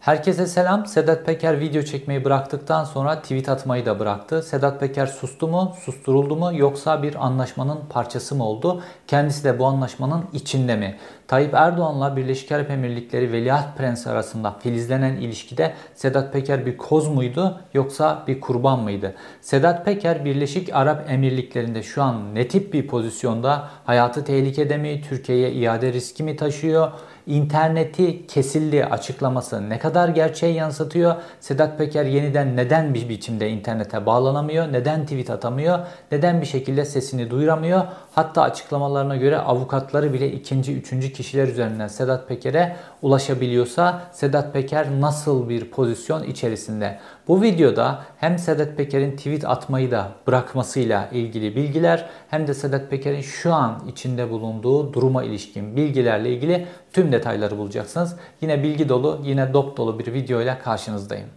Herkese selam. Sedat Peker video çekmeyi bıraktıktan sonra tweet atmayı da bıraktı. Sedat Peker sustu mu, susturuldu mu yoksa bir anlaşmanın parçası mı oldu? Kendisi de bu anlaşmanın içinde mi? Tayyip Erdoğan'la Birleşik Arap Emirlikleri Veliaht Prensi arasında filizlenen ilişkide Sedat Peker bir koz muydu yoksa bir kurban mıydı? Sedat Peker Birleşik Arap Emirlikleri'nde şu an ne tip bir pozisyonda? Hayatı tehlikede mi? Türkiye'ye iade riski mi taşıyor? İnterneti kesildi açıklaması ne kadar gerçeği yansıtıyor? Sedat Peker yeniden neden bir biçimde internete bağlanamıyor? Neden tweet atamıyor? Neden bir şekilde sesini duyuramıyor? Hatta açıklamalarına göre avukatları bile ikinci, üçüncü kişiler üzerinden Sedat Peker'e ulaşabiliyorsa Sedat Peker nasıl bir pozisyon içerisinde? Bu videoda hem Sedat Peker'in tweet atmayı da bırakmasıyla ilgili bilgiler hem de Sedat Peker'in şu an içinde bulunduğu duruma ilişkin bilgilerle ilgili tüm detayları bulacaksınız. Yine bilgi dolu, yine dop dolu bir video ile karşınızdayım.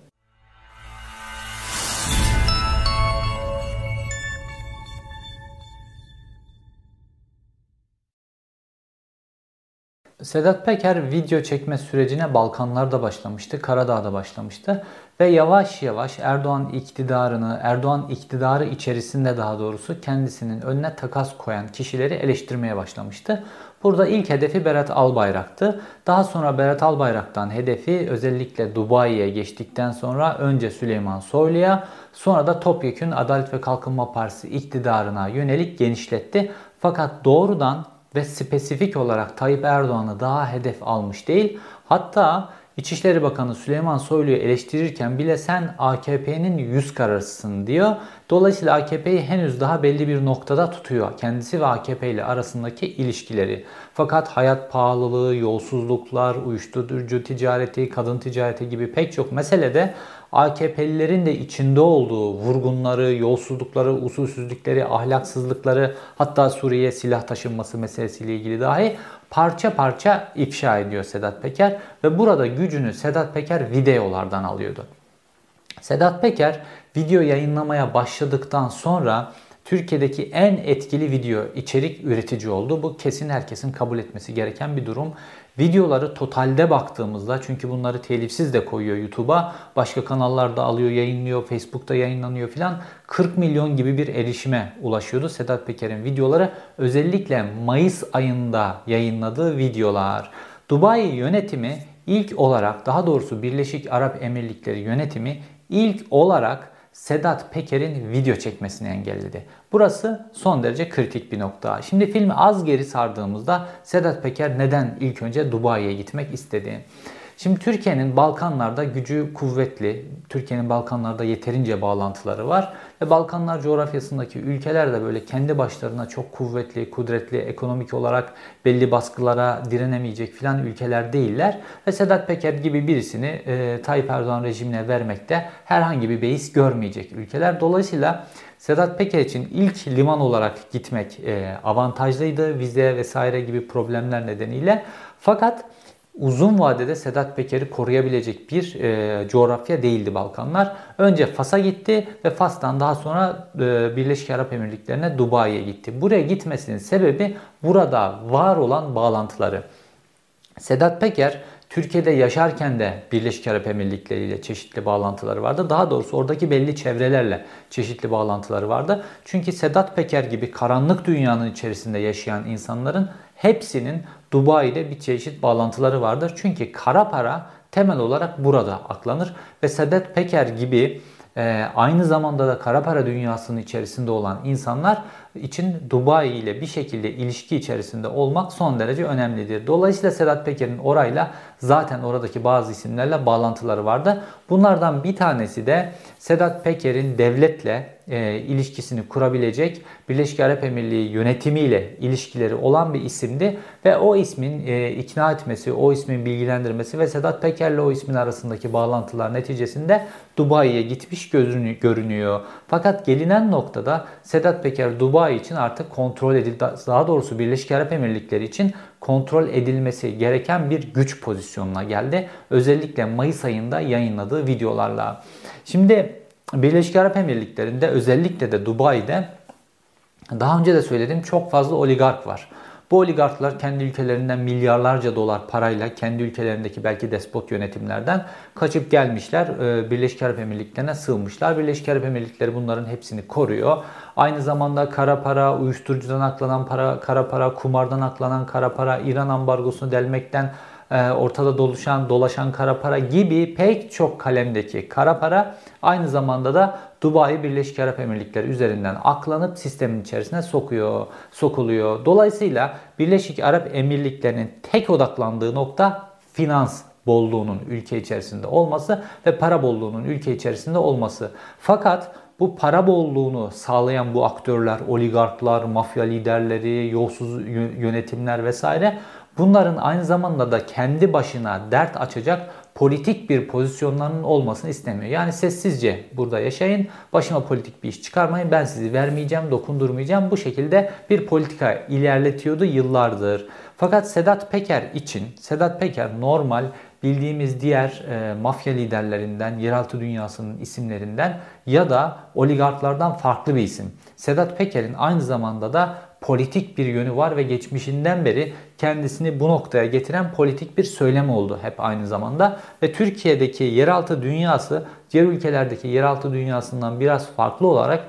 Sedat Peker video çekme sürecine Balkanlarda başlamıştı, Karadağ'da başlamıştı ve yavaş yavaş Erdoğan iktidarını, Erdoğan iktidarı içerisinde daha doğrusu kendisinin önüne takas koyan kişileri eleştirmeye başlamıştı. Burada ilk hedefi Berat Albayrak'tı. Daha sonra Berat Albayrak'tan hedefi özellikle Dubai'ye geçtikten sonra önce Süleyman Soylu'ya sonra da topyekün Adalet ve Kalkınma Partisi iktidarına yönelik genişletti. Fakat doğrudan ve spesifik olarak Tayyip Erdoğan'ı daha hedef almış değil. Hatta İçişleri Bakanı Süleyman Soylu'yu eleştirirken bile sen AKP'nin yüz kararısın diyor. Dolayısıyla AKP'yi henüz daha belli bir noktada tutuyor. Kendisi ve AKP ile arasındaki ilişkileri. Fakat hayat pahalılığı, yolsuzluklar, uyuşturucu ticareti, kadın ticareti gibi pek çok meselede AKP'lilerin de içinde olduğu vurgunları, yolsuzlukları, usulsüzlükleri, ahlaksızlıkları hatta Suriye silah taşınması meselesiyle ilgili dahi parça parça ifşa ediyor Sedat Peker ve burada gücünü Sedat Peker videolardan alıyordu. Sedat Peker video yayınlamaya başladıktan sonra Türkiye'deki en etkili video içerik üretici oldu. Bu kesin herkesin kabul etmesi gereken bir durum. Videoları totalde baktığımızda çünkü bunları telifsiz de koyuyor YouTube'a. Başka kanallarda alıyor, yayınlıyor, Facebook'ta yayınlanıyor filan. 40 milyon gibi bir erişime ulaşıyordu Sedat Peker'in videoları. Özellikle Mayıs ayında yayınladığı videolar. Dubai yönetimi ilk olarak daha doğrusu Birleşik Arap Emirlikleri yönetimi ilk olarak Sedat Peker'in video çekmesini engelledi. Burası son derece kritik bir nokta. Şimdi filmi az geri sardığımızda Sedat Peker neden ilk önce Dubai'ye gitmek istedi? Şimdi Türkiye'nin Balkanlarda gücü kuvvetli, Türkiye'nin Balkanlarda yeterince bağlantıları var ve Balkanlar coğrafyasındaki ülkeler de böyle kendi başlarına çok kuvvetli, kudretli, ekonomik olarak belli baskılara direnemeyecek filan ülkeler değiller. Ve Sedat Peker gibi birisini e, Tayyip Erdoğan rejimine vermekte herhangi bir beis görmeyecek ülkeler. Dolayısıyla Sedat Peker için ilk liman olarak gitmek e, avantajlıydı vize vesaire gibi problemler nedeniyle. Fakat uzun vadede Sedat Peker'i koruyabilecek bir e, coğrafya değildi Balkanlar. Önce Fas'a gitti ve Fas'tan daha sonra e, Birleşik Arap Emirlikleri'ne Dubai'ye gitti. Buraya gitmesinin sebebi burada var olan bağlantıları. Sedat Peker Türkiye'de yaşarken de Birleşik Arap Emirlikleri ile çeşitli bağlantıları vardı. Daha doğrusu oradaki belli çevrelerle çeşitli bağlantıları vardı. Çünkü Sedat Peker gibi karanlık dünyanın içerisinde yaşayan insanların hepsinin Dubai'de bir çeşit bağlantıları vardır. Çünkü kara para temel olarak burada aklanır ve Sedat Peker gibi e, aynı zamanda da kara para dünyasının içerisinde olan insanlar için Dubai ile bir şekilde ilişki içerisinde olmak son derece önemlidir. Dolayısıyla Sedat Peker'in orayla zaten oradaki bazı isimlerle bağlantıları vardı. Bunlardan bir tanesi de Sedat Peker'in devletle e, ilişkisini kurabilecek Birleşik Arap Emirliği yönetimiyle ilişkileri olan bir isimdi ve o ismin e, ikna etmesi, o ismin bilgilendirmesi ve Sedat Peker'le o ismin arasındaki bağlantılar neticesinde Dubai'ye gitmiş gözünü, görünüyor. Fakat gelinen noktada Sedat Peker Dubai için artık kontrol edildi. Daha doğrusu Birleşik Arap Emirlikleri için kontrol edilmesi gereken bir güç pozisyonuna geldi. Özellikle Mayıs ayında yayınladığı videolarla. Şimdi Birleşik Arap Emirlikleri'nde özellikle de Dubai'de daha önce de söylediğim çok fazla oligark var. Bu oligarklar kendi ülkelerinden milyarlarca dolar parayla kendi ülkelerindeki belki despot yönetimlerden kaçıp gelmişler. E, Birleşik Arap Emirlikleri'ne sığınmışlar. Birleşik Arap Emirlikleri bunların hepsini koruyor. Aynı zamanda kara para, uyuşturucudan aklanan para, kara para, kumardan aklanan kara para, İran ambargosunu delmekten ortada doluşan, dolaşan kara para gibi pek çok kalemdeki kara para aynı zamanda da Dubai Birleşik Arap Emirlikleri üzerinden aklanıp sistemin içerisine sokuyor, sokuluyor. Dolayısıyla Birleşik Arap Emirlikleri'nin tek odaklandığı nokta finans bolluğunun ülke içerisinde olması ve para bolluğunun ülke içerisinde olması. Fakat bu para bolluğunu sağlayan bu aktörler, oligarklar, mafya liderleri, yolsuz yönetimler vesaire bunların aynı zamanda da kendi başına dert açacak politik bir pozisyonlarının olmasını istemiyor. Yani sessizce burada yaşayın, başıma politik bir iş çıkarmayın, ben sizi vermeyeceğim, dokundurmayacağım. Bu şekilde bir politika ilerletiyordu yıllardır. Fakat Sedat Peker için, Sedat Peker normal bildiğimiz diğer e, mafya liderlerinden, yeraltı dünyasının isimlerinden ya da oligarklardan farklı bir isim. Sedat Peker'in aynı zamanda da politik bir yönü var ve geçmişinden beri kendisini bu noktaya getiren politik bir söylem oldu hep aynı zamanda. Ve Türkiye'deki yeraltı dünyası diğer ülkelerdeki yeraltı dünyasından biraz farklı olarak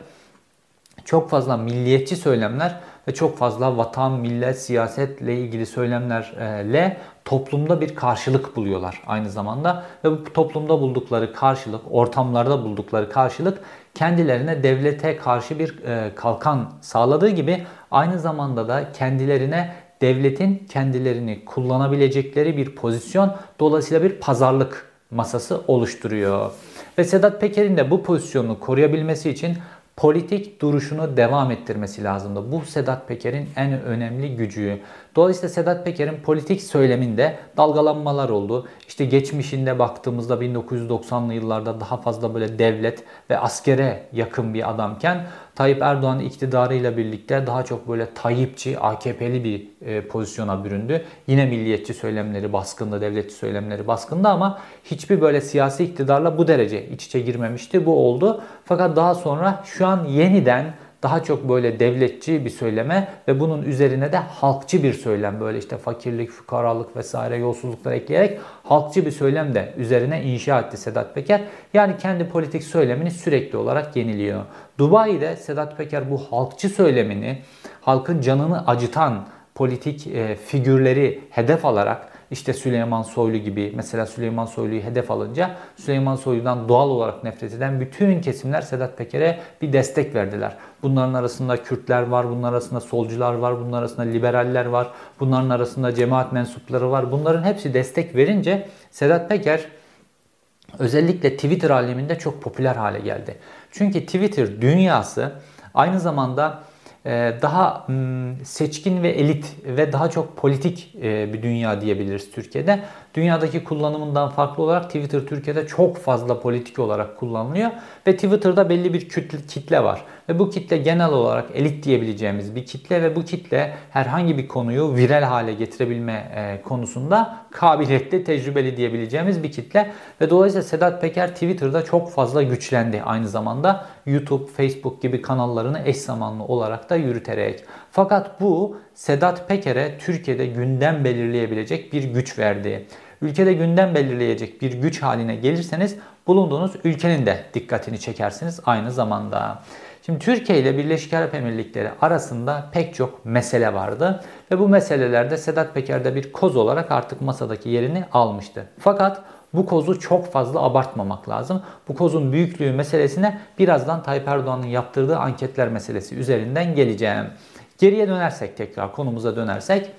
çok fazla milliyetçi söylemler ve çok fazla vatan, millet, siyasetle ilgili söylemlerle toplumda bir karşılık buluyorlar aynı zamanda. Ve bu toplumda buldukları karşılık, ortamlarda buldukları karşılık kendilerine devlete karşı bir e, kalkan sağladığı gibi aynı zamanda da kendilerine devletin kendilerini kullanabilecekleri bir pozisyon dolayısıyla bir pazarlık masası oluşturuyor. Ve Sedat Peker'in de bu pozisyonunu koruyabilmesi için politik duruşunu devam ettirmesi lazımdı. Bu Sedat Peker'in en önemli gücü. Dolayısıyla Sedat Peker'in politik söyleminde dalgalanmalar oldu. İşte geçmişinde baktığımızda 1990'lı yıllarda daha fazla böyle devlet ve askere yakın bir adamken Tayyip Erdoğan iktidarıyla birlikte daha çok böyle Tayyipçi, AKP'li bir e, pozisyona büründü. Yine milliyetçi söylemleri baskında, devletçi söylemleri baskında ama hiçbir böyle siyasi iktidarla bu derece iç içe girmemişti. Bu oldu. Fakat daha sonra şu an yeniden daha çok böyle devletçi bir söyleme ve bunun üzerine de halkçı bir söylem böyle işte fakirlik, fukaralık vesaire yolsuzluklar ekleyerek halkçı bir söylem de üzerine inşa etti Sedat Peker. Yani kendi politik söylemini sürekli olarak yeniliyor. Dubai'de Sedat Peker bu halkçı söylemini halkın canını acıtan politik e, figürleri hedef alarak işte Süleyman Soylu gibi mesela Süleyman Soylu'yu hedef alınca Süleyman Soylu'dan doğal olarak nefret eden bütün kesimler Sedat Peker'e bir destek verdiler. Bunların arasında Kürtler var, bunların arasında solcular var, bunların arasında liberaller var, bunların arasında cemaat mensupları var. Bunların hepsi destek verince Sedat Peker özellikle Twitter aleminde çok popüler hale geldi. Çünkü Twitter dünyası aynı zamanda daha seçkin ve elit ve daha çok politik e, bir dünya diyebiliriz Türkiye'de. Dünyadaki kullanımından farklı olarak Twitter Türkiye'de çok fazla politik olarak kullanılıyor ve Twitter'da belli bir kitle var. Ve bu kitle genel olarak elit diyebileceğimiz bir kitle ve bu kitle herhangi bir konuyu viral hale getirebilme e, konusunda kabiliyetli, tecrübeli diyebileceğimiz bir kitle. Ve dolayısıyla Sedat Peker Twitter'da çok fazla güçlendi aynı zamanda YouTube, Facebook gibi kanallarını eş zamanlı olarak da yürüterek. Fakat bu Sedat Peker'e Türkiye'de gündem belirleyebilecek bir güç verdi. Ülkede gündem belirleyecek bir güç haline gelirseniz bulunduğunuz ülkenin de dikkatini çekersiniz aynı zamanda. Şimdi Türkiye ile Birleşik Arap Emirlikleri arasında pek çok mesele vardı ve bu meselelerde Sedat Peker de bir koz olarak artık masadaki yerini almıştı. Fakat bu kozu çok fazla abartmamak lazım. Bu kozun büyüklüğü meselesine birazdan Tayyip Erdoğan'ın yaptırdığı anketler meselesi üzerinden geleceğim. Geriye dönersek tekrar konumuza dönersek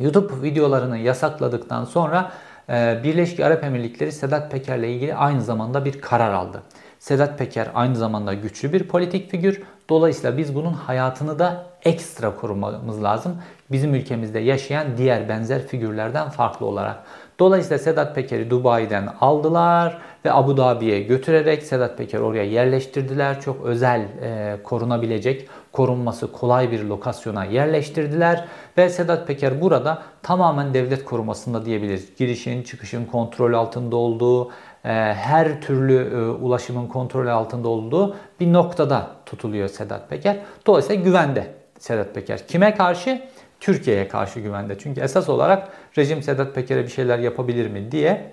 YouTube videolarını yasakladıktan sonra e, Birleşik Arap Emirlikleri Sedat Peker'le ilgili aynı zamanda bir karar aldı. Sedat Peker aynı zamanda güçlü bir politik figür. Dolayısıyla biz bunun hayatını da ekstra korumamız lazım. Bizim ülkemizde yaşayan diğer benzer figürlerden farklı olarak. Dolayısıyla Sedat Peker'i Dubai'den aldılar ve Abu Dhabi'ye götürerek Sedat Peker oraya yerleştirdiler. Çok özel e, korunabilecek, korunması kolay bir lokasyona yerleştirdiler. Ve Sedat Peker burada tamamen devlet korumasında diyebiliriz. Girişin, çıkışın kontrol altında olduğu, her türlü e, ulaşımın kontrol altında olduğu bir noktada tutuluyor Sedat Peker. Dolayısıyla güvende Sedat Peker. Kime karşı? Türkiye'ye karşı güvende. Çünkü esas olarak rejim Sedat Peker'e bir şeyler yapabilir mi diye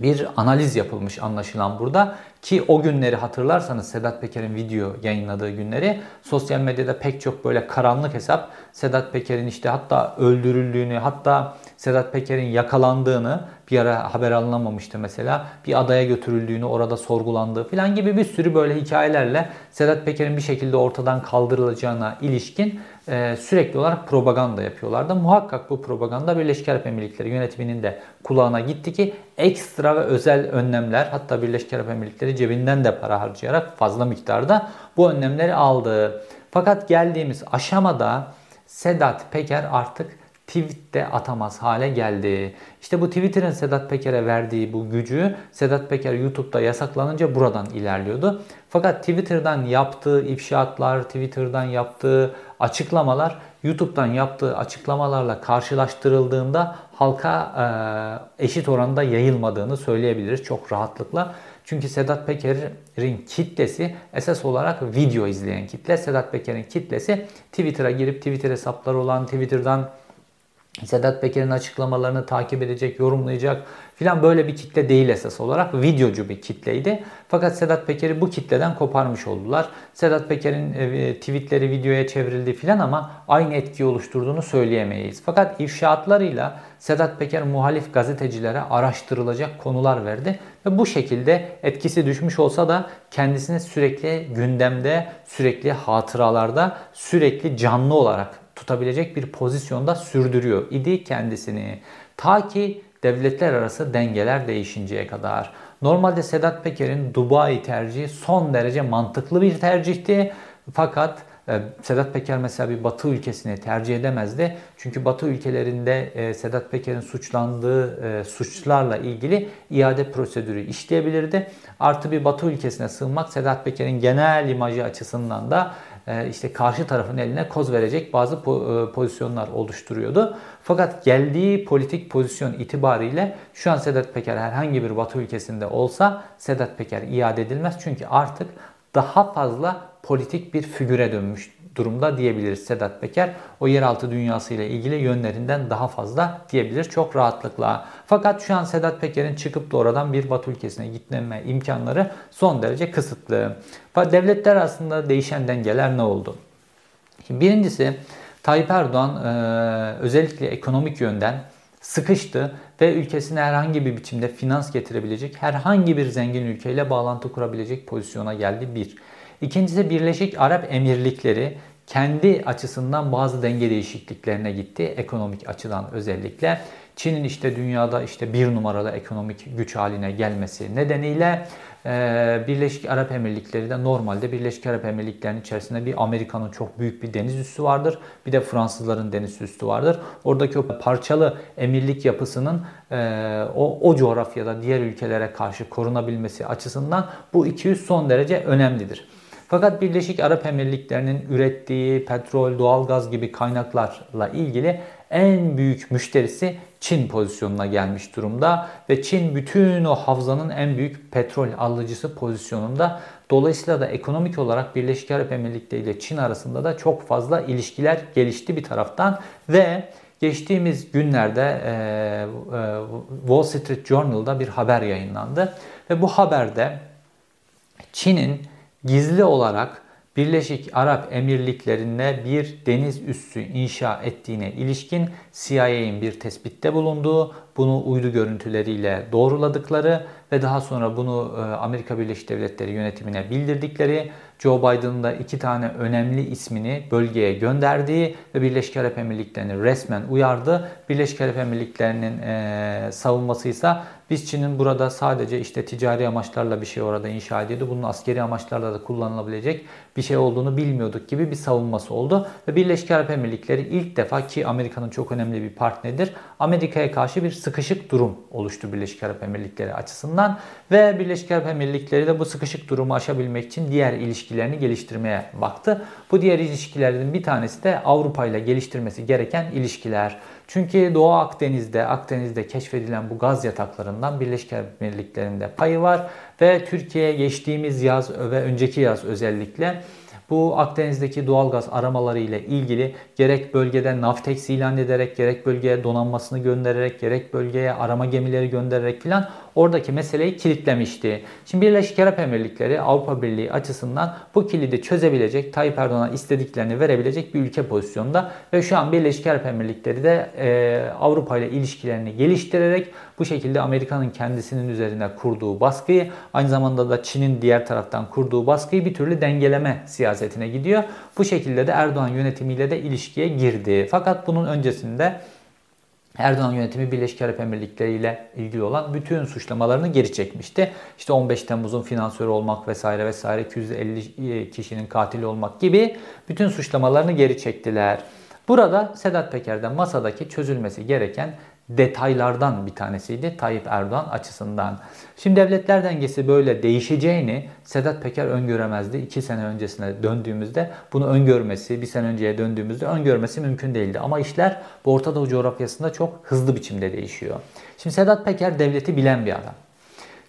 bir analiz yapılmış anlaşılan burada ki o günleri hatırlarsanız Sedat Peker'in video yayınladığı günleri sosyal medyada pek çok böyle karanlık hesap Sedat Peker'in işte hatta öldürüldüğünü hatta Sedat Peker'in yakalandığını bir ara haber alınamamıştı mesela. Bir adaya götürüldüğünü, orada sorgulandığı falan gibi bir sürü böyle hikayelerle Sedat Peker'in bir şekilde ortadan kaldırılacağına ilişkin e, sürekli olarak propaganda yapıyorlardı. Muhakkak bu propaganda Birleşik Arap Emirlikleri yönetiminin de kulağına gitti ki ekstra ve özel önlemler hatta Birleşik Arap Emirlikleri cebinden de para harcayarak fazla miktarda bu önlemleri aldı. Fakat geldiğimiz aşamada Sedat Peker artık tweet atamaz hale geldi. İşte bu Twitter'ın Sedat Peker'e verdiği bu gücü Sedat Peker YouTube'da yasaklanınca buradan ilerliyordu. Fakat Twitter'dan yaptığı ifşaatlar, Twitter'dan yaptığı açıklamalar YouTube'dan yaptığı açıklamalarla karşılaştırıldığında halka eşit oranda yayılmadığını söyleyebiliriz çok rahatlıkla. Çünkü Sedat Peker'in kitlesi esas olarak video izleyen kitle. Sedat Peker'in kitlesi Twitter'a girip Twitter hesapları olan, Twitter'dan Sedat Peker'in açıklamalarını takip edecek, yorumlayacak filan böyle bir kitle değil esas olarak. Videocu bir kitleydi. Fakat Sedat Peker'i bu kitleden koparmış oldular. Sedat Peker'in e, tweetleri videoya çevrildi filan ama aynı etki oluşturduğunu söyleyemeyiz. Fakat ifşaatlarıyla Sedat Peker muhalif gazetecilere araştırılacak konular verdi ve bu şekilde etkisi düşmüş olsa da kendisini sürekli gündemde, sürekli hatıralarda, sürekli canlı olarak tutabilecek bir pozisyonda sürdürüyor idi kendisini. Ta ki devletler arası dengeler değişinceye kadar. Normalde Sedat Peker'in Dubai tercihi son derece mantıklı bir tercihti. Fakat e, Sedat Peker mesela bir Batı ülkesini tercih edemezdi. Çünkü Batı ülkelerinde e, Sedat Peker'in suçlandığı e, suçlarla ilgili iade prosedürü işleyebilirdi. Artı bir Batı ülkesine sığınmak Sedat Peker'in genel imajı açısından da işte karşı tarafın eline koz verecek bazı e, pozisyonlar oluşturuyordu. Fakat geldiği politik pozisyon itibariyle şu an Sedat Peker herhangi bir Batı ülkesinde olsa Sedat Peker iade edilmez. Çünkü artık daha fazla politik bir figüre dönmüş durumda diyebiliriz Sedat Peker. O yeraltı dünyası ile ilgili yönlerinden daha fazla diyebilir çok rahatlıkla. Fakat şu an Sedat Peker'in çıkıp da oradan bir Batı ülkesine gitmeme imkanları son derece kısıtlı. Devletler arasında değişen dengeler ne oldu? Şimdi birincisi Tayyip Erdoğan özellikle ekonomik yönden sıkıştı ve ülkesine herhangi bir biçimde finans getirebilecek, herhangi bir zengin ülkeyle bağlantı kurabilecek pozisyona geldi bir. İkincisi Birleşik Arap Emirlikleri kendi açısından bazı denge değişikliklerine gitti. Ekonomik açıdan özellikle. Çin'in işte dünyada işte bir numaralı ekonomik güç haline gelmesi nedeniyle e, Birleşik Arap Emirlikleri de normalde Birleşik Arap Emirlikleri'nin içerisinde bir Amerika'nın çok büyük bir deniz üssü vardır. Bir de Fransızların deniz üssü vardır. Oradaki o parçalı emirlik yapısının e, o, o coğrafyada diğer ülkelere karşı korunabilmesi açısından bu iki üs son derece önemlidir. Fakat Birleşik Arap Emirlikleri'nin ürettiği petrol, doğalgaz gibi kaynaklarla ilgili en büyük müşterisi Çin pozisyonuna gelmiş durumda ve Çin bütün o havzanın en büyük petrol alıcısı pozisyonunda. Dolayısıyla da ekonomik olarak Birleşik Arap Emirlikleri ile Çin arasında da çok fazla ilişkiler gelişti bir taraftan ve geçtiğimiz günlerde Wall Street Journal'da bir haber yayınlandı ve bu haberde Çin'in gizli olarak Birleşik Arap Emirlikleri'nde bir deniz üssü inşa ettiğine ilişkin CIA'in bir tespitte bulunduğu, bunu uydu görüntüleriyle doğruladıkları ve daha sonra bunu e, Amerika Birleşik Devletleri yönetimine bildirdikleri, Joe Biden'ın da iki tane önemli ismini bölgeye gönderdiği ve Birleşik Arap Emirlikleri'ni resmen uyardı. Birleşik Arap Emirlikleri'nin e, savunması ise biz Çin'in burada sadece işte ticari amaçlarla bir şey orada inşa ediyordu. Bunun askeri amaçlarla da kullanılabilecek bir şey olduğunu bilmiyorduk gibi bir savunması oldu. Ve Birleşik Arap Emirlikleri ilk defa ki Amerika'nın çok önemli bir partneridir. Amerika'ya karşı bir sıkışık durum oluştu Birleşik Arap Emirlikleri açısından. Ve Birleşik Arap Emirlikleri de bu sıkışık durumu aşabilmek için diğer ilişkilerini geliştirmeye baktı. Bu diğer ilişkilerden bir tanesi de Avrupa ile geliştirmesi gereken ilişkiler. Çünkü Doğu Akdeniz'de, Akdeniz'de keşfedilen bu gaz yataklarından Birleşik Arap Emirlikleri'nde payı var. Ve Türkiye geçtiğimiz yaz ve önceki yaz özellikle Bu Akdeniz'deki doğalgaz aramaları ile ilgili gerek bölgede Navtex ilan ederek, gerek bölgeye donanmasını göndererek, gerek bölgeye arama gemileri göndererek filan oradaki meseleyi kilitlemişti. Şimdi Birleşik Arap Emirlikleri Avrupa Birliği açısından bu kilidi çözebilecek, Tayyip Erdoğan'a istediklerini verebilecek bir ülke pozisyonda ve şu an Birleşik Arap Emirlikleri de e, Avrupa ile ilişkilerini geliştirerek bu şekilde Amerika'nın kendisinin üzerine kurduğu baskıyı aynı zamanda da Çin'in diğer taraftan kurduğu baskıyı bir türlü dengeleme siyasetine gidiyor. Bu şekilde de Erdoğan yönetimiyle de ilişkiye girdi. Fakat bunun öncesinde Erdoğan yönetimi Birleşik Arap Emirlikleri ile ilgili olan bütün suçlamalarını geri çekmişti. İşte 15 Temmuz'un finansörü olmak vesaire vesaire 250 kişinin katili olmak gibi bütün suçlamalarını geri çektiler. Burada Sedat Peker'den masadaki çözülmesi gereken detaylardan bir tanesiydi Tayyip Erdoğan açısından. Şimdi devletler dengesi böyle değişeceğini Sedat Peker öngöremezdi. İki sene öncesine döndüğümüzde bunu öngörmesi, bir sene önceye döndüğümüzde öngörmesi mümkün değildi. Ama işler bu Orta Doğu coğrafyasında çok hızlı biçimde değişiyor. Şimdi Sedat Peker devleti bilen bir adam.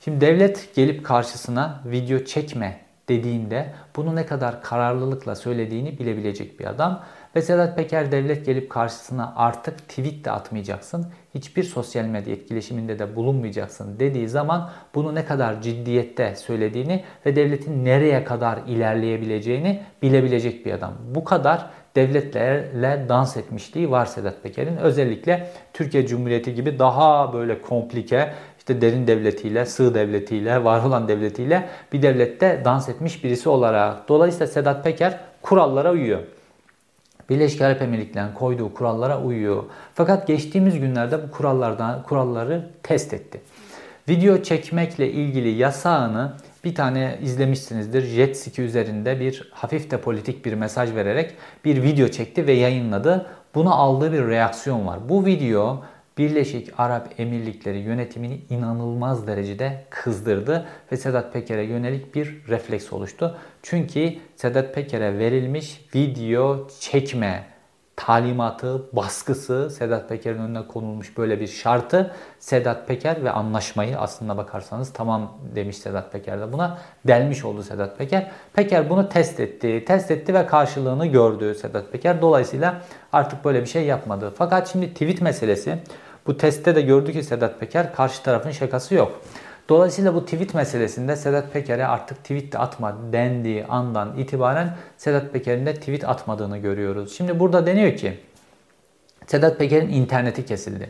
Şimdi devlet gelip karşısına video çekme dediğinde bunu ne kadar kararlılıkla söylediğini bilebilecek bir adam. Ve Sedat Peker devlet gelip karşısına artık tweet de atmayacaksın, hiçbir sosyal medya etkileşiminde de bulunmayacaksın dediği zaman bunu ne kadar ciddiyette söylediğini ve devletin nereye kadar ilerleyebileceğini bilebilecek bir adam. Bu kadar devletlerle dans etmişliği var Sedat Peker'in. Özellikle Türkiye Cumhuriyeti gibi daha böyle komplike, işte derin devletiyle, sığ devletiyle, var olan devletiyle bir devlette dans etmiş birisi olarak. Dolayısıyla Sedat Peker kurallara uyuyor. Birleşik Arap Emirlikleri'nin koyduğu kurallara uyuyor. Fakat geçtiğimiz günlerde bu kurallardan kuralları test etti. Video çekmekle ilgili yasağını bir tane izlemişsinizdir. Jet ski üzerinde bir hafif de politik bir mesaj vererek bir video çekti ve yayınladı. Buna aldığı bir reaksiyon var. Bu video Birleşik Arap Emirlikleri yönetimini inanılmaz derecede kızdırdı ve Sedat Peker'e yönelik bir refleks oluştu. Çünkü Sedat Peker'e verilmiş video çekme talimatı, baskısı Sedat Peker'in önüne konulmuş böyle bir şartı Sedat Peker ve anlaşmayı aslında bakarsanız tamam demiş Sedat Peker de buna delmiş oldu Sedat Peker. Peker bunu test etti. Test etti ve karşılığını gördü Sedat Peker. Dolayısıyla artık böyle bir şey yapmadı. Fakat şimdi tweet meselesi bu testte de gördü ki Sedat Peker karşı tarafın şakası yok. Dolayısıyla bu tweet meselesinde Sedat Peker'e artık tweet de atma dendiği andan itibaren Sedat Peker'in de tweet atmadığını görüyoruz. Şimdi burada deniyor ki Sedat Peker'in interneti kesildi.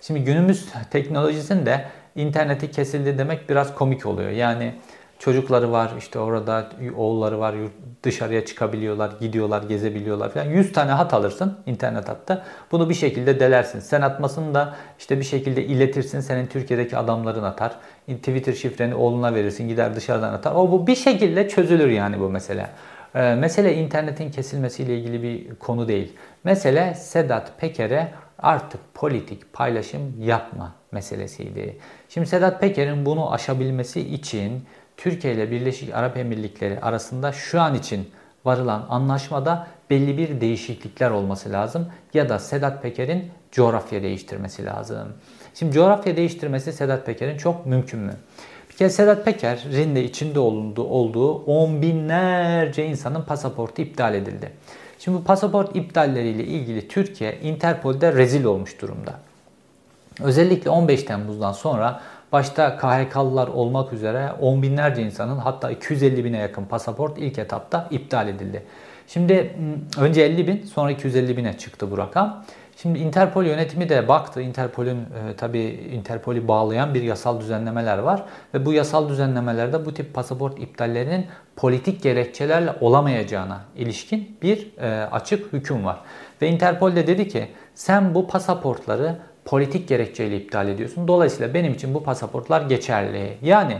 Şimdi günümüz teknolojisinde interneti kesildi demek biraz komik oluyor. Yani Çocukları var işte orada oğulları var dışarıya çıkabiliyorlar, gidiyorlar, gezebiliyorlar falan. 100 tane hat alırsın internet hatta. Bunu bir şekilde delersin. Sen atmasını da işte bir şekilde iletirsin. Senin Türkiye'deki adamların atar. Twitter şifreni oğluna verirsin gider dışarıdan atar. O bu bir şekilde çözülür yani bu mesele. Ee, mesele internetin kesilmesiyle ilgili bir konu değil. Mesele Sedat Peker'e artık politik paylaşım yapma meselesiydi. Şimdi Sedat Peker'in bunu aşabilmesi için Türkiye ile Birleşik Arap Emirlikleri arasında şu an için varılan anlaşmada belli bir değişiklikler olması lazım ya da Sedat Peker'in coğrafya değiştirmesi lazım. Şimdi coğrafya değiştirmesi Sedat Peker'in çok mümkün mü? Bir kere Sedat Peker'in de içinde olduğu, olduğu on binlerce insanın pasaportu iptal edildi. Şimdi bu pasaport iptalleriyle ilgili Türkiye Interpol'de rezil olmuş durumda. Özellikle 15 Temmuz'dan sonra başta KHK'lılar olmak üzere on binlerce insanın hatta 250 bine yakın pasaport ilk etapta iptal edildi. Şimdi önce 50 bin sonra 250 bine çıktı bu rakam. Şimdi Interpol yönetimi de baktı. Interpol'ün e, tabi Interpol'ü bağlayan bir yasal düzenlemeler var ve bu yasal düzenlemelerde bu tip pasaport iptallerinin politik gerekçelerle olamayacağına ilişkin bir e, açık hüküm var. Ve Interpol de dedi ki sen bu pasaportları politik gerekçeyle iptal ediyorsun. Dolayısıyla benim için bu pasaportlar geçerli. Yani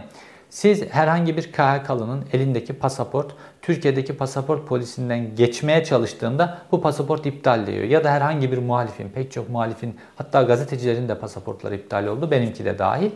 siz herhangi bir KHK'lının elindeki pasaport Türkiye'deki pasaport polisinden geçmeye çalıştığında bu pasaport iptal diyor. Ya da herhangi bir muhalifin, pek çok muhalifin hatta gazetecilerin de pasaportları iptal oldu. Benimki de dahil.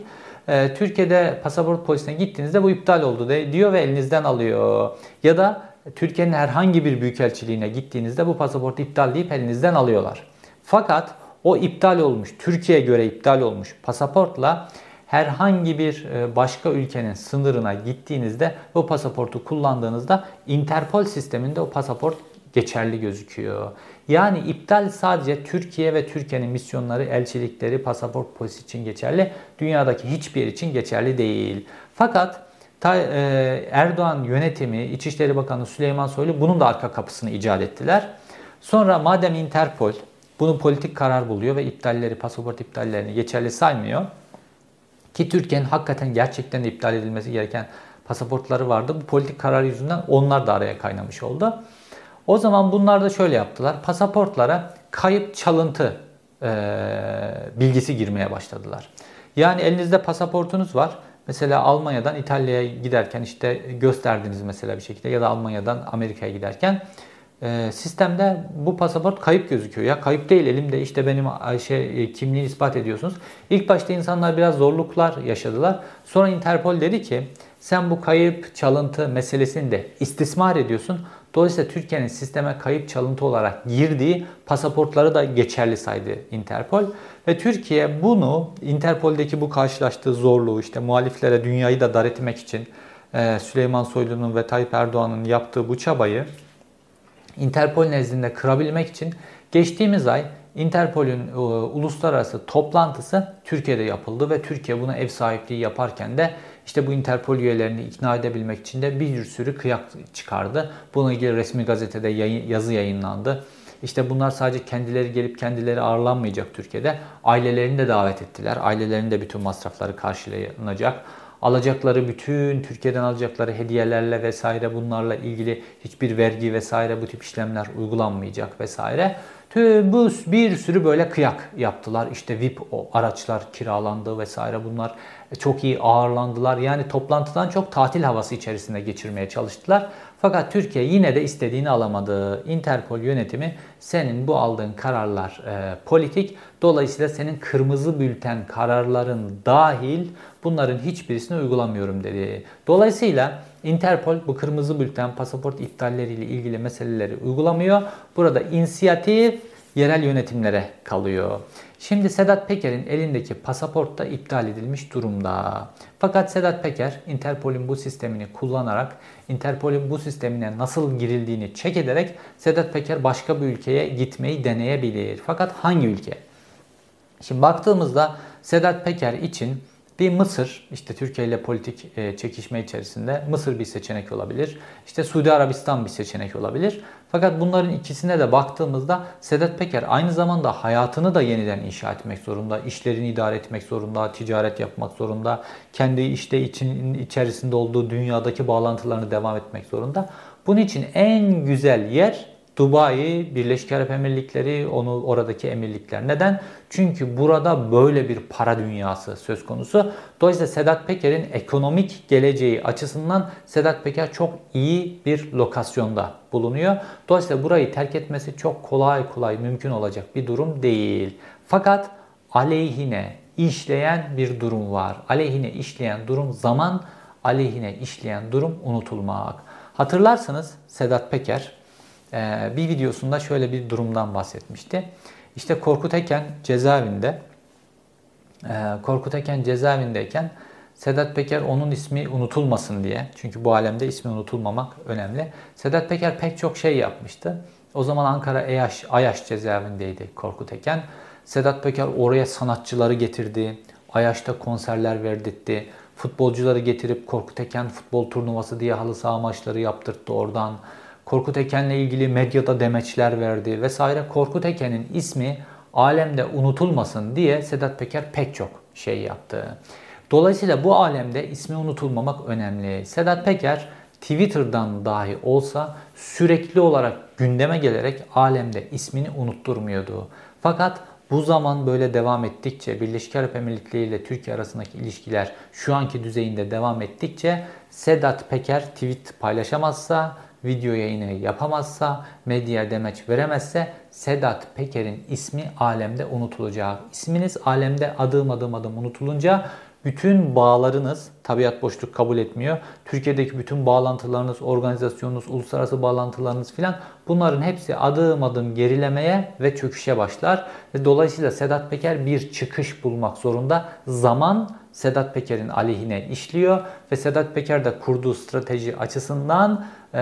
Ee, Türkiye'de pasaport polisine gittiğinizde bu iptal oldu de, diyor ve elinizden alıyor. Ya da Türkiye'nin herhangi bir büyükelçiliğine gittiğinizde bu pasaport iptal deyip elinizden alıyorlar. Fakat o iptal olmuş, Türkiye'ye göre iptal olmuş pasaportla herhangi bir e, başka ülkenin sınırına gittiğinizde o pasaportu kullandığınızda Interpol sisteminde o pasaport geçerli gözüküyor. Yani iptal sadece Türkiye ve Türkiye'nin misyonları, elçilikleri, pasaport polisi için geçerli. Dünyadaki hiçbir yer için geçerli değil. Fakat e, Erdoğan yönetimi, İçişleri Bakanı Süleyman Soylu bunun da arka kapısını icat ettiler. Sonra madem Interpol bunu politik karar buluyor ve iptalleri, pasaport iptallerini geçerli saymıyor. Ki Türkiye'nin hakikaten gerçekten de iptal edilmesi gereken pasaportları vardı. Bu politik karar yüzünden onlar da araya kaynamış oldu. O zaman bunlar da şöyle yaptılar. Pasaportlara kayıp çalıntı e, bilgisi girmeye başladılar. Yani elinizde pasaportunuz var. Mesela Almanya'dan İtalya'ya giderken işte gösterdiniz mesela bir şekilde ya da Almanya'dan Amerika'ya giderken e, sistemde bu pasaport kayıp gözüküyor. Ya kayıp değil elimde işte benim şey e, kimliği ispat ediyorsunuz. İlk başta insanlar biraz zorluklar yaşadılar. Sonra Interpol dedi ki sen bu kayıp çalıntı meselesini de istismar ediyorsun. Dolayısıyla Türkiye'nin sisteme kayıp çalıntı olarak girdiği pasaportları da geçerli saydı Interpol. Ve Türkiye bunu Interpol'deki bu karşılaştığı zorluğu işte muhaliflere dünyayı da dar etmek için e, Süleyman Soylu'nun ve Tayyip Erdoğan'ın yaptığı bu çabayı Interpol nezdinde kırabilmek için geçtiğimiz ay Interpol'ün e, uluslararası toplantısı Türkiye'de yapıldı ve Türkiye buna ev sahipliği yaparken de işte bu Interpol üyelerini ikna edebilmek için de bir sürü kıyak çıkardı. Bununla ilgili resmi gazetede yazı yayınlandı. İşte bunlar sadece kendileri gelip kendileri ağırlanmayacak Türkiye'de. Ailelerini de davet ettiler. Ailelerin de bütün masrafları karşılanacak. Alacakları bütün Türkiye'den alacakları hediyelerle vesaire bunlarla ilgili hiçbir vergi vesaire bu tip işlemler uygulanmayacak vesaire. Tüm bu bir sürü böyle kıyak yaptılar. İşte VIP o araçlar kiralandı vesaire bunlar çok iyi ağırlandılar. Yani toplantıdan çok tatil havası içerisinde geçirmeye çalıştılar. Fakat Türkiye yine de istediğini alamadı. Interpol yönetimi senin bu aldığın kararlar e, politik. Dolayısıyla senin kırmızı bülten kararların dahil bunların hiçbirisini uygulamıyorum dedi. Dolayısıyla Interpol bu kırmızı bülten pasaport iptalleriyle ilgili meseleleri uygulamıyor. Burada inisiyatif yerel yönetimlere kalıyor. Şimdi Sedat Peker'in elindeki pasaport da iptal edilmiş durumda. Fakat Sedat Peker Interpol'ün bu sistemini kullanarak Interpol'ün bu sistemine nasıl girildiğini çek ederek Sedat Peker başka bir ülkeye gitmeyi deneyebilir. Fakat hangi ülke? Şimdi baktığımızda Sedat Peker için bir Mısır, işte Türkiye ile politik e, çekişme içerisinde Mısır bir seçenek olabilir. İşte Suudi Arabistan bir seçenek olabilir. Fakat bunların ikisine de baktığımızda Sedat Peker aynı zamanda hayatını da yeniden inşa etmek zorunda, işlerini idare etmek zorunda, ticaret yapmak zorunda, kendi işte için içerisinde olduğu dünyadaki bağlantılarını devam etmek zorunda. Bunun için en güzel yer Dubai, Birleşik Arap Emirlikleri, onu oradaki emirlikler. Neden? Çünkü burada böyle bir para dünyası söz konusu. Dolayısıyla Sedat Peker'in ekonomik geleceği açısından Sedat Peker çok iyi bir lokasyonda bulunuyor. Dolayısıyla burayı terk etmesi çok kolay kolay mümkün olacak bir durum değil. Fakat aleyhine işleyen bir durum var. Aleyhine işleyen durum zaman, aleyhine işleyen durum unutulmak. Hatırlarsanız Sedat Peker bir videosunda şöyle bir durumdan bahsetmişti. İşte Korkut Eken cezaevinde e, Korkut Eken cezaevindeyken Sedat Peker onun ismi unutulmasın diye çünkü bu alemde ismi unutulmamak önemli. Sedat Peker pek çok şey yapmıştı. O zaman Ankara Ayaş, Ayaş cezaevindeydi Korkut Eken. Sedat Peker oraya sanatçıları getirdi. Ayaş'ta konserler verdirtti. Futbolcuları getirip Korkut Eken futbol turnuvası diye halı saha maçları yaptırttı oradan. Korkut Eken'le ilgili medyada demeçler verdi vesaire. Korkut Eken'in ismi alemde unutulmasın diye Sedat Peker pek çok şey yaptı. Dolayısıyla bu alemde ismi unutulmamak önemli. Sedat Peker Twitter'dan dahi olsa sürekli olarak gündeme gelerek alemde ismini unutturmuyordu. Fakat bu zaman böyle devam ettikçe, Birleşik Arap Emirlikleri ile Türkiye arasındaki ilişkiler şu anki düzeyinde devam ettikçe Sedat Peker tweet paylaşamazsa video yayını yapamazsa, medya demeç veremezse Sedat Peker'in ismi alemde unutulacak. İsminiz alemde adım adım adım unutulunca bütün bağlarınız, tabiat boşluk kabul etmiyor. Türkiye'deki bütün bağlantılarınız, organizasyonunuz, uluslararası bağlantılarınız filan bunların hepsi adım adım gerilemeye ve çöküşe başlar. Ve dolayısıyla Sedat Peker bir çıkış bulmak zorunda. Zaman Sedat Peker'in aleyhine işliyor ve Sedat Peker de kurduğu strateji açısından e,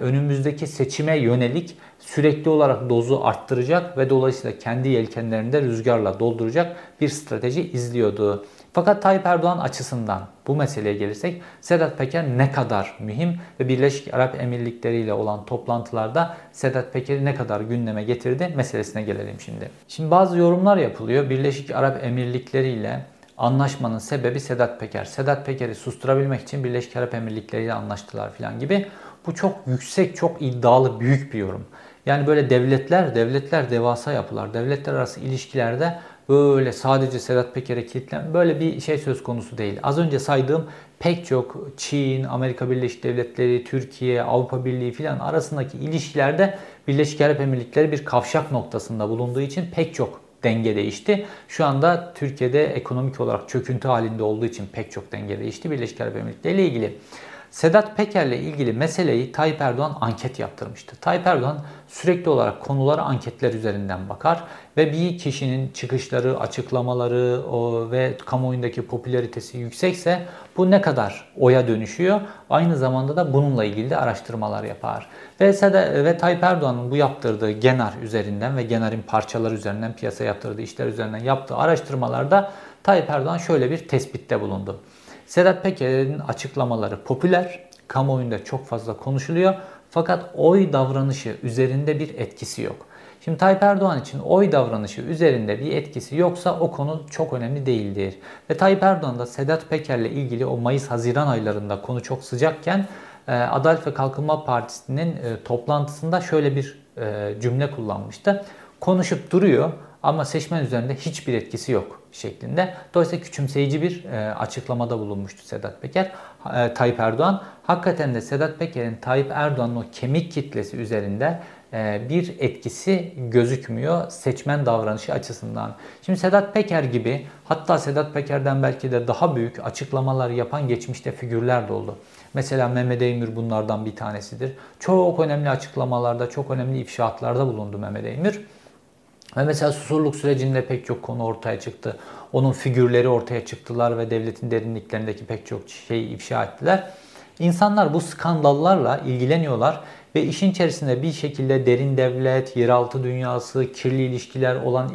önümüzdeki seçime yönelik sürekli olarak dozu arttıracak ve dolayısıyla kendi yelkenlerini de rüzgarla dolduracak bir strateji izliyordu. Fakat Tayyip Erdoğan açısından bu meseleye gelirsek Sedat Peker ne kadar mühim ve Birleşik Arap Emirlikleri ile olan toplantılarda Sedat Peker'i ne kadar gündeme getirdi meselesine gelelim şimdi. Şimdi bazı yorumlar yapılıyor. Birleşik Arap Emirlikleri ile anlaşmanın sebebi Sedat Peker. Sedat Peker'i susturabilmek için Birleşik Arap Emirlikleri ile anlaştılar falan gibi. Bu çok yüksek, çok iddialı, büyük bir yorum. Yani böyle devletler, devletler devasa yapılar. Devletler arası ilişkilerde böyle sadece Sedat Peker'e kilitlen böyle bir şey söz konusu değil. Az önce saydığım pek çok Çin, Amerika Birleşik Devletleri, Türkiye, Avrupa Birliği filan arasındaki ilişkilerde Birleşik Arap Emirlikleri bir kavşak noktasında bulunduğu için pek çok denge değişti. Şu anda Türkiye'de ekonomik olarak çöküntü halinde olduğu için pek çok denge değişti Birleşik Arap Emirlikleri ile ilgili. Sedat Peker'le ilgili meseleyi Tayyip Erdoğan anket yaptırmıştı. Tayyip Erdoğan sürekli olarak konulara anketler üzerinden bakar ve bir kişinin çıkışları, açıklamaları ve kamuoyundaki popülaritesi yüksekse bu ne kadar oya dönüşüyor? Aynı zamanda da bununla ilgili de araştırmalar yapar. Ve, Seda, ve Tayyip Erdoğan'ın bu yaptırdığı Genar üzerinden ve Genar'ın parçalar üzerinden piyasa yaptırdığı işler üzerinden yaptığı araştırmalarda Tayyip Erdoğan şöyle bir tespitte bulundu. Sedat Peker'in açıklamaları popüler, kamuoyunda çok fazla konuşuluyor fakat oy davranışı üzerinde bir etkisi yok. Şimdi Tayyip Erdoğan için oy davranışı üzerinde bir etkisi yoksa o konu çok önemli değildir. Ve Tayyip Erdoğan da Sedat Peker'le ilgili o Mayıs-Haziran aylarında konu çok sıcakken e, Adalet ve Kalkınma Partisi'nin e, toplantısında şöyle bir e, cümle kullanmıştı. Konuşup duruyor ama seçmen üzerinde hiçbir etkisi yok şeklinde. Dolayısıyla küçümseyici bir e, açıklamada bulunmuştu Sedat Peker. E, Tayyip Erdoğan. Hakikaten de Sedat Peker'in Tayyip Erdoğan'ın o kemik kitlesi üzerinde e, bir etkisi gözükmüyor seçmen davranışı açısından. Şimdi Sedat Peker gibi hatta Sedat Peker'den belki de daha büyük açıklamalar yapan geçmişte figürler de oldu. Mesela Mehmet Eymür bunlardan bir tanesidir. Çok önemli açıklamalarda, çok önemli ifşaatlarda bulundu Mehmet Eymür. Ve mesela susurluk sürecinde pek çok konu ortaya çıktı. Onun figürleri ortaya çıktılar ve devletin derinliklerindeki pek çok şeyi ifşa ettiler. İnsanlar bu skandallarla ilgileniyorlar ve işin içerisinde bir şekilde derin devlet, yeraltı dünyası, kirli ilişkiler olan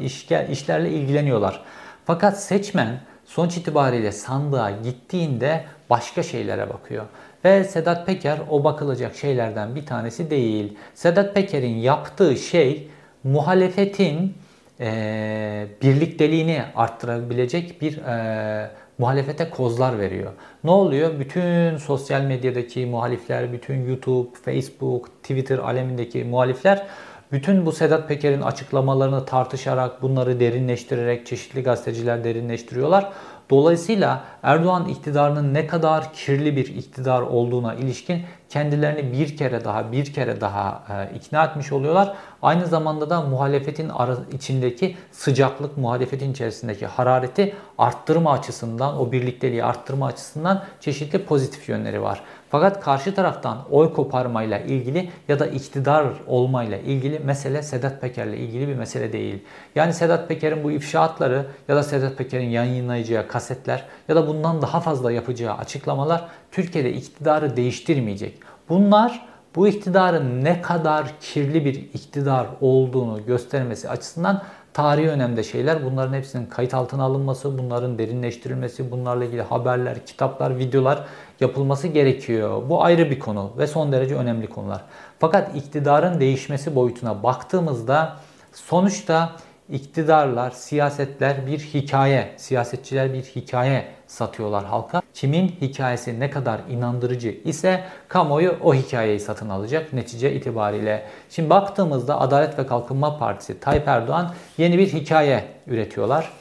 işlerle ilgileniyorlar. Fakat seçmen sonuç itibariyle sandığa gittiğinde başka şeylere bakıyor. Ve Sedat Peker o bakılacak şeylerden bir tanesi değil. Sedat Peker'in yaptığı şey muhalefetin e, birlikteliğini arttırabilecek bir e, muhalefete kozlar veriyor. Ne oluyor? Bütün sosyal medyadaki muhalifler, bütün YouTube, Facebook, Twitter alemindeki muhalifler bütün bu Sedat Peker'in açıklamalarını tartışarak, bunları derinleştirerek çeşitli gazeteciler derinleştiriyorlar. Dolayısıyla Erdoğan iktidarının ne kadar kirli bir iktidar olduğuna ilişkin kendilerini bir kere daha bir kere daha e, ikna etmiş oluyorlar. Aynı zamanda da muhalefetin içindeki sıcaklık, muhalefetin içerisindeki harareti arttırma açısından, o birlikteliği arttırma açısından çeşitli pozitif yönleri var. Fakat karşı taraftan oy koparmayla ilgili ya da iktidar olmayla ilgili mesele Sedat Peker'le ilgili bir mesele değil. Yani Sedat Peker'in bu ifşaatları ya da Sedat Peker'in yayınlayacağı kasetler ya da bundan daha fazla yapacağı açıklamalar Türkiye'de iktidarı değiştirmeyecek. Bunlar bu iktidarın ne kadar kirli bir iktidar olduğunu göstermesi açısından tarihi önemde şeyler. Bunların hepsinin kayıt altına alınması, bunların derinleştirilmesi, bunlarla ilgili haberler, kitaplar, videolar yapılması gerekiyor. Bu ayrı bir konu ve son derece önemli konular. Fakat iktidarın değişmesi boyutuna baktığımızda sonuçta iktidarlar, siyasetler bir hikaye, siyasetçiler bir hikaye satıyorlar halka. Kimin hikayesi ne kadar inandırıcı ise kamuoyu o hikayeyi satın alacak netice itibariyle. Şimdi baktığımızda Adalet ve Kalkınma Partisi Tayyip Erdoğan yeni bir hikaye üretiyorlar.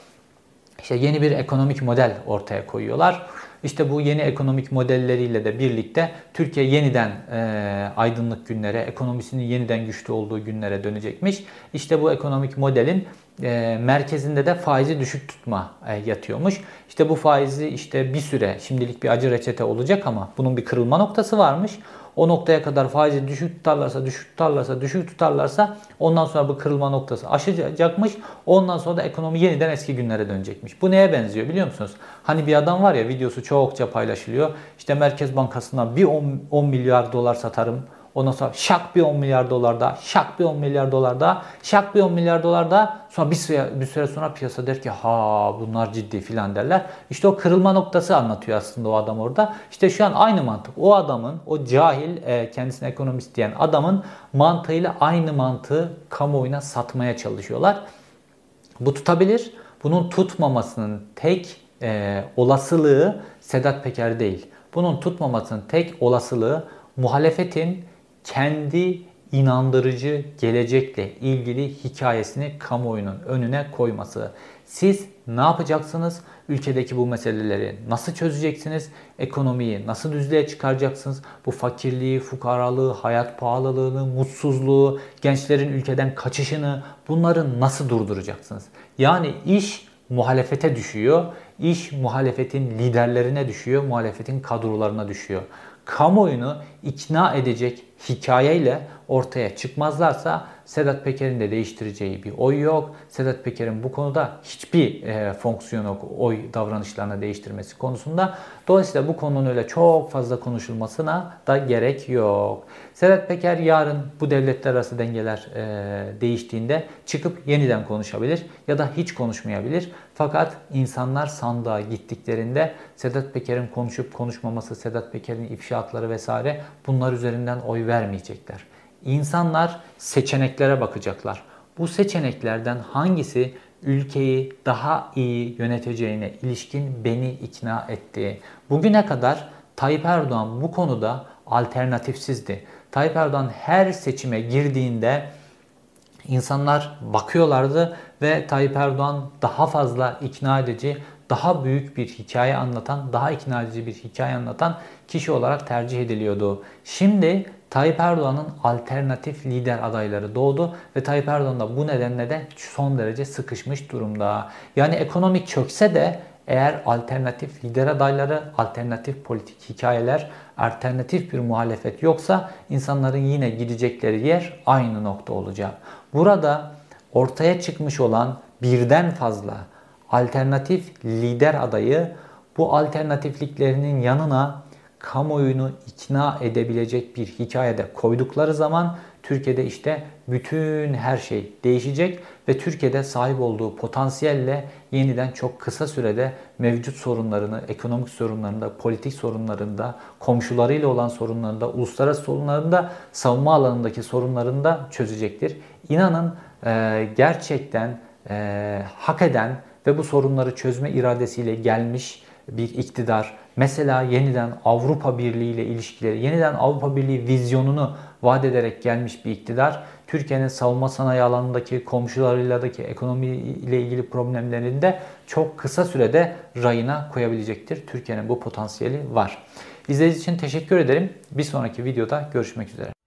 İşte yeni bir ekonomik model ortaya koyuyorlar. İşte bu yeni ekonomik modelleriyle de birlikte Türkiye yeniden e, aydınlık günlere, ekonomisinin yeniden güçlü olduğu günlere dönecekmiş. İşte bu ekonomik modelin e, merkezinde de faizi düşük tutma e, yatıyormuş. İşte bu faizi işte bir süre şimdilik bir acı reçete olacak ama bunun bir kırılma noktası varmış. O noktaya kadar faizi düşük tutarlarsa, düşük tutarlarsa, düşük tutarlarsa ondan sonra bu kırılma noktası aşacakmış. Ondan sonra da ekonomi yeniden eski günlere dönecekmiş. Bu neye benziyor biliyor musunuz? Hani bir adam var ya videosu çokça paylaşılıyor. İşte Merkez Bankası'na bir 10, 10 milyar dolar satarım. Ondan sonra şak bir 10 milyar dolar daha, şak bir 10 milyar dolar daha, şak bir 10 milyar dolar daha. Sonra bir süre, bir süre sonra piyasa der ki ha bunlar ciddi filan derler. İşte o kırılma noktası anlatıyor aslında o adam orada. İşte şu an aynı mantık. O adamın, o cahil e, kendisine ekonomist diyen adamın mantığıyla aynı mantığı kamuoyuna satmaya çalışıyorlar. Bu tutabilir. Bunun tutmamasının tek e, olasılığı Sedat Peker değil. Bunun tutmamasının tek olasılığı muhalefetin kendi inandırıcı gelecekle ilgili hikayesini kamuoyunun önüne koyması. Siz ne yapacaksınız? Ülkedeki bu meseleleri nasıl çözeceksiniz? Ekonomiyi nasıl düzlüğe çıkaracaksınız? Bu fakirliği, fukaralığı, hayat pahalılığını, mutsuzluğu, gençlerin ülkeden kaçışını bunları nasıl durduracaksınız? Yani iş muhalefete düşüyor. İş muhalefetin liderlerine düşüyor, muhalefetin kadrolarına düşüyor kamuoyunu ikna edecek hikayeyle ortaya çıkmazlarsa Sedat Peker'in de değiştireceği bir oy yok. Sedat Peker'in bu konuda hiçbir e, fonksiyon yok oy davranışlarını değiştirmesi konusunda. Dolayısıyla bu konunun öyle çok fazla konuşulmasına da gerek yok. Sedat Peker yarın bu devletler arası dengeler e, değiştiğinde çıkıp yeniden konuşabilir ya da hiç konuşmayabilir. Fakat insanlar sandığa gittiklerinde Sedat Peker'in konuşup konuşmaması, Sedat Peker'in ifşaatları vesaire bunlar üzerinden oy vermeyecekler. İnsanlar seçeneklere bakacaklar. Bu seçeneklerden hangisi ülkeyi daha iyi yöneteceğine ilişkin beni ikna etti? Bugüne kadar Tayyip Erdoğan bu konuda alternatifsizdi. Tayyip Erdoğan her seçime girdiğinde insanlar bakıyorlardı ve Tayyip Erdoğan daha fazla ikna edici, daha büyük bir hikaye anlatan, daha ikna edici bir hikaye anlatan kişi olarak tercih ediliyordu. Şimdi Tayyip Erdoğan'ın alternatif lider adayları doğdu ve Tayyip Erdoğan da bu nedenle de son derece sıkışmış durumda. Yani ekonomik çökse de eğer alternatif lider adayları, alternatif politik hikayeler, alternatif bir muhalefet yoksa insanların yine gidecekleri yer aynı nokta olacak. Burada ortaya çıkmış olan birden fazla alternatif lider adayı bu alternatifliklerinin yanına kamuoyunu ikna edebilecek bir hikayede koydukları zaman Türkiye'de işte bütün her şey değişecek ve Türkiye'de sahip olduğu potansiyelle yeniden çok kısa sürede mevcut sorunlarını, ekonomik sorunlarında, politik sorunlarında, komşularıyla olan sorunlarında, uluslararası sorunlarında, savunma alanındaki sorunlarında çözecektir. İnanın gerçekten hak eden ve bu sorunları çözme iradesiyle gelmiş bir iktidar mesela yeniden Avrupa Birliği ile ilişkileri, yeniden Avrupa Birliği vizyonunu vaat ederek gelmiş bir iktidar Türkiye'nin savunma sanayi alanındaki komşularıyla daki ekonomi ile ilgili problemlerinde çok kısa sürede rayına koyabilecektir. Türkiye'nin bu potansiyeli var. İzlediğiniz için teşekkür ederim. Bir sonraki videoda görüşmek üzere.